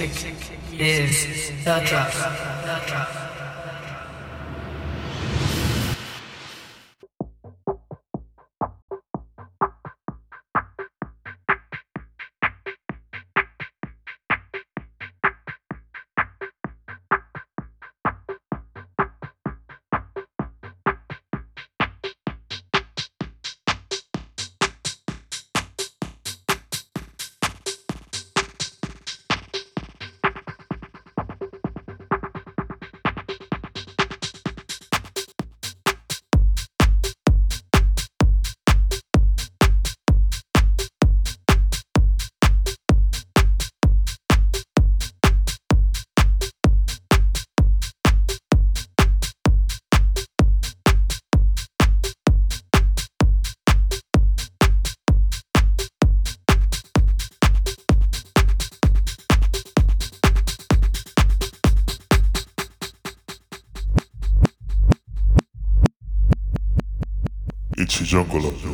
music is the drug. The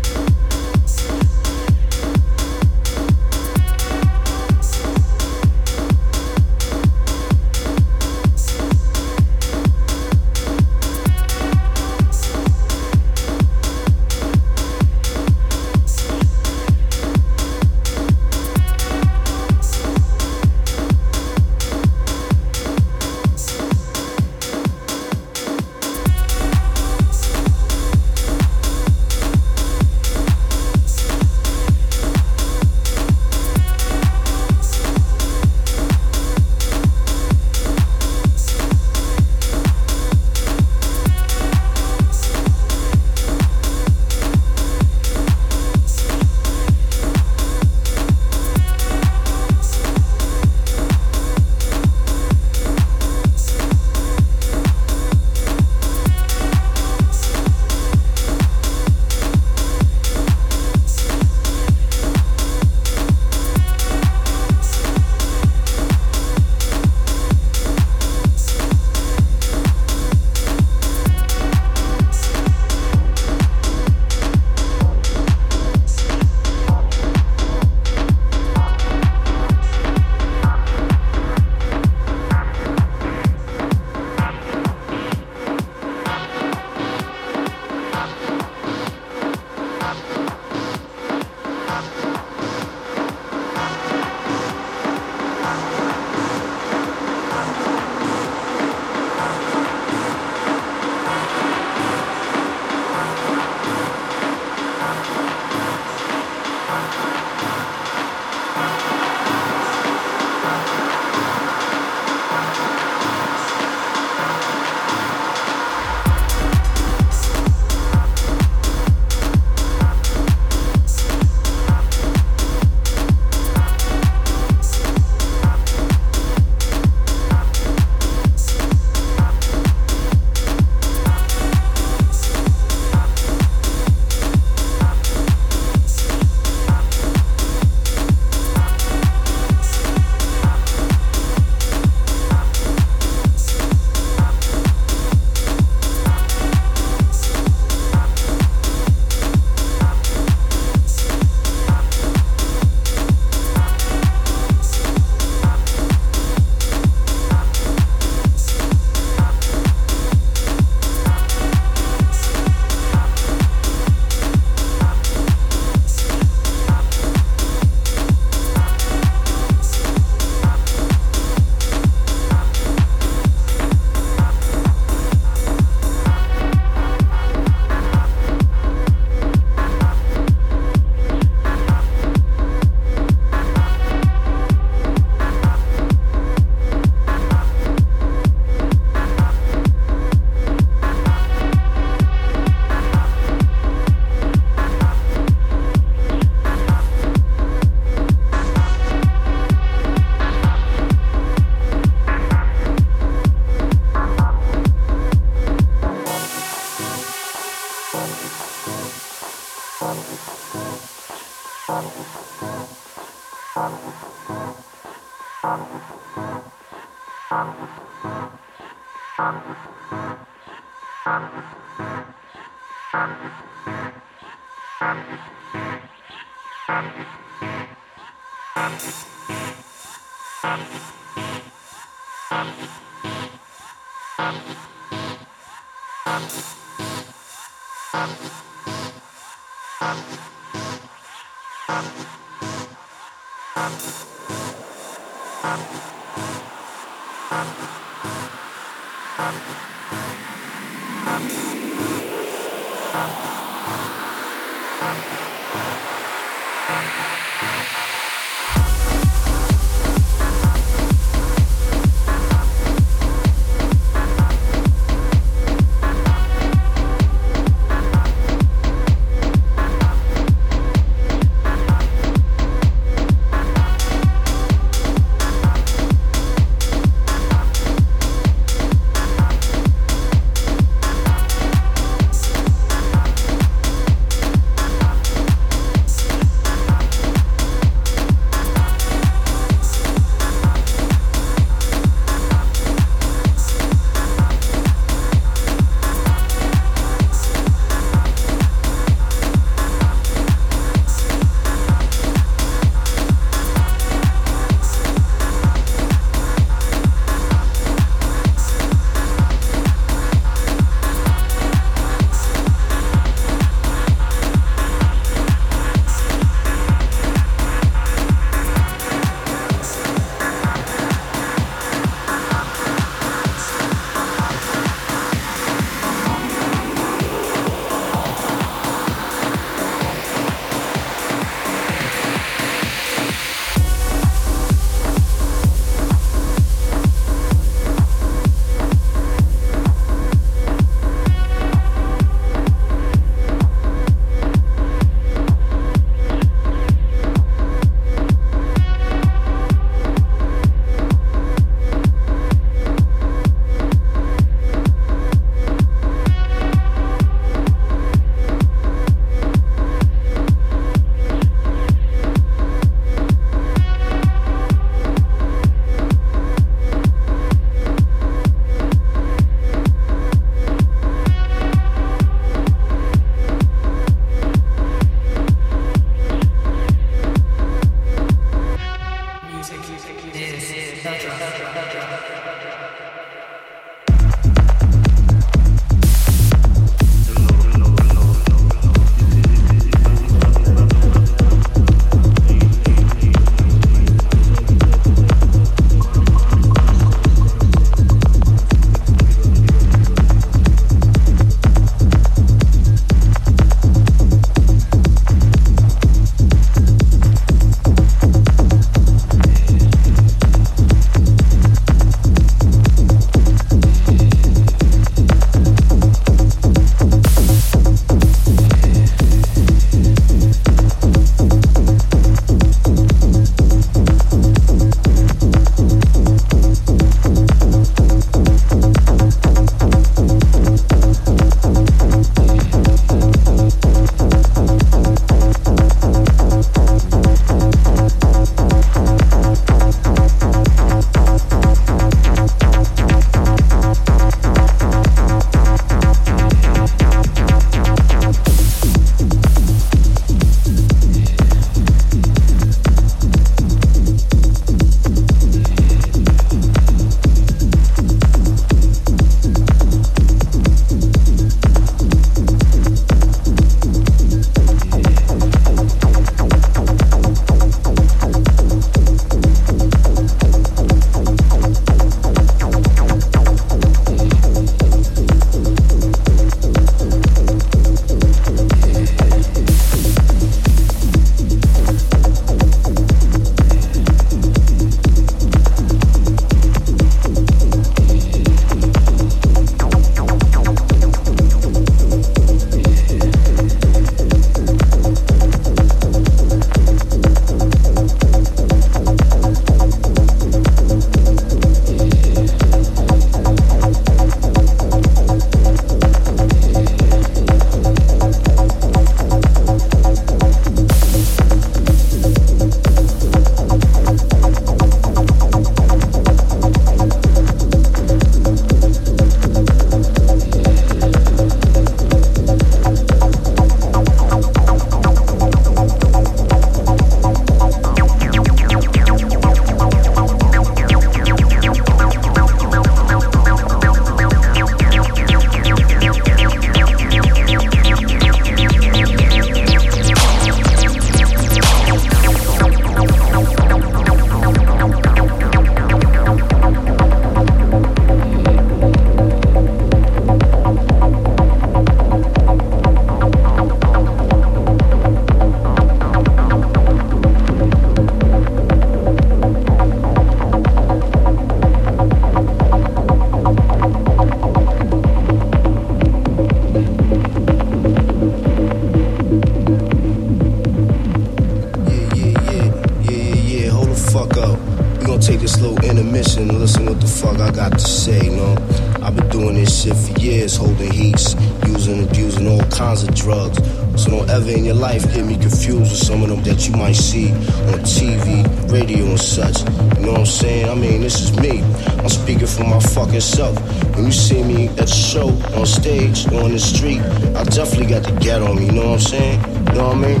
Fucking self. When you see me at the show, on stage, on the street, I definitely got the get on me. You know what I'm saying? You know what I mean?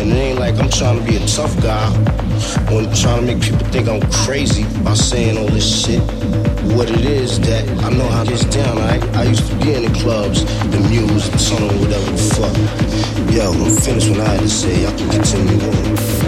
And it ain't like I'm trying to be a tough guy or trying to make people think I'm crazy by saying all this shit. What it is that I know how this down. I I used to be in the clubs, the muse, the tunnel, whatever the fuck. Yo, I'm finished what I had to say. I can continue on.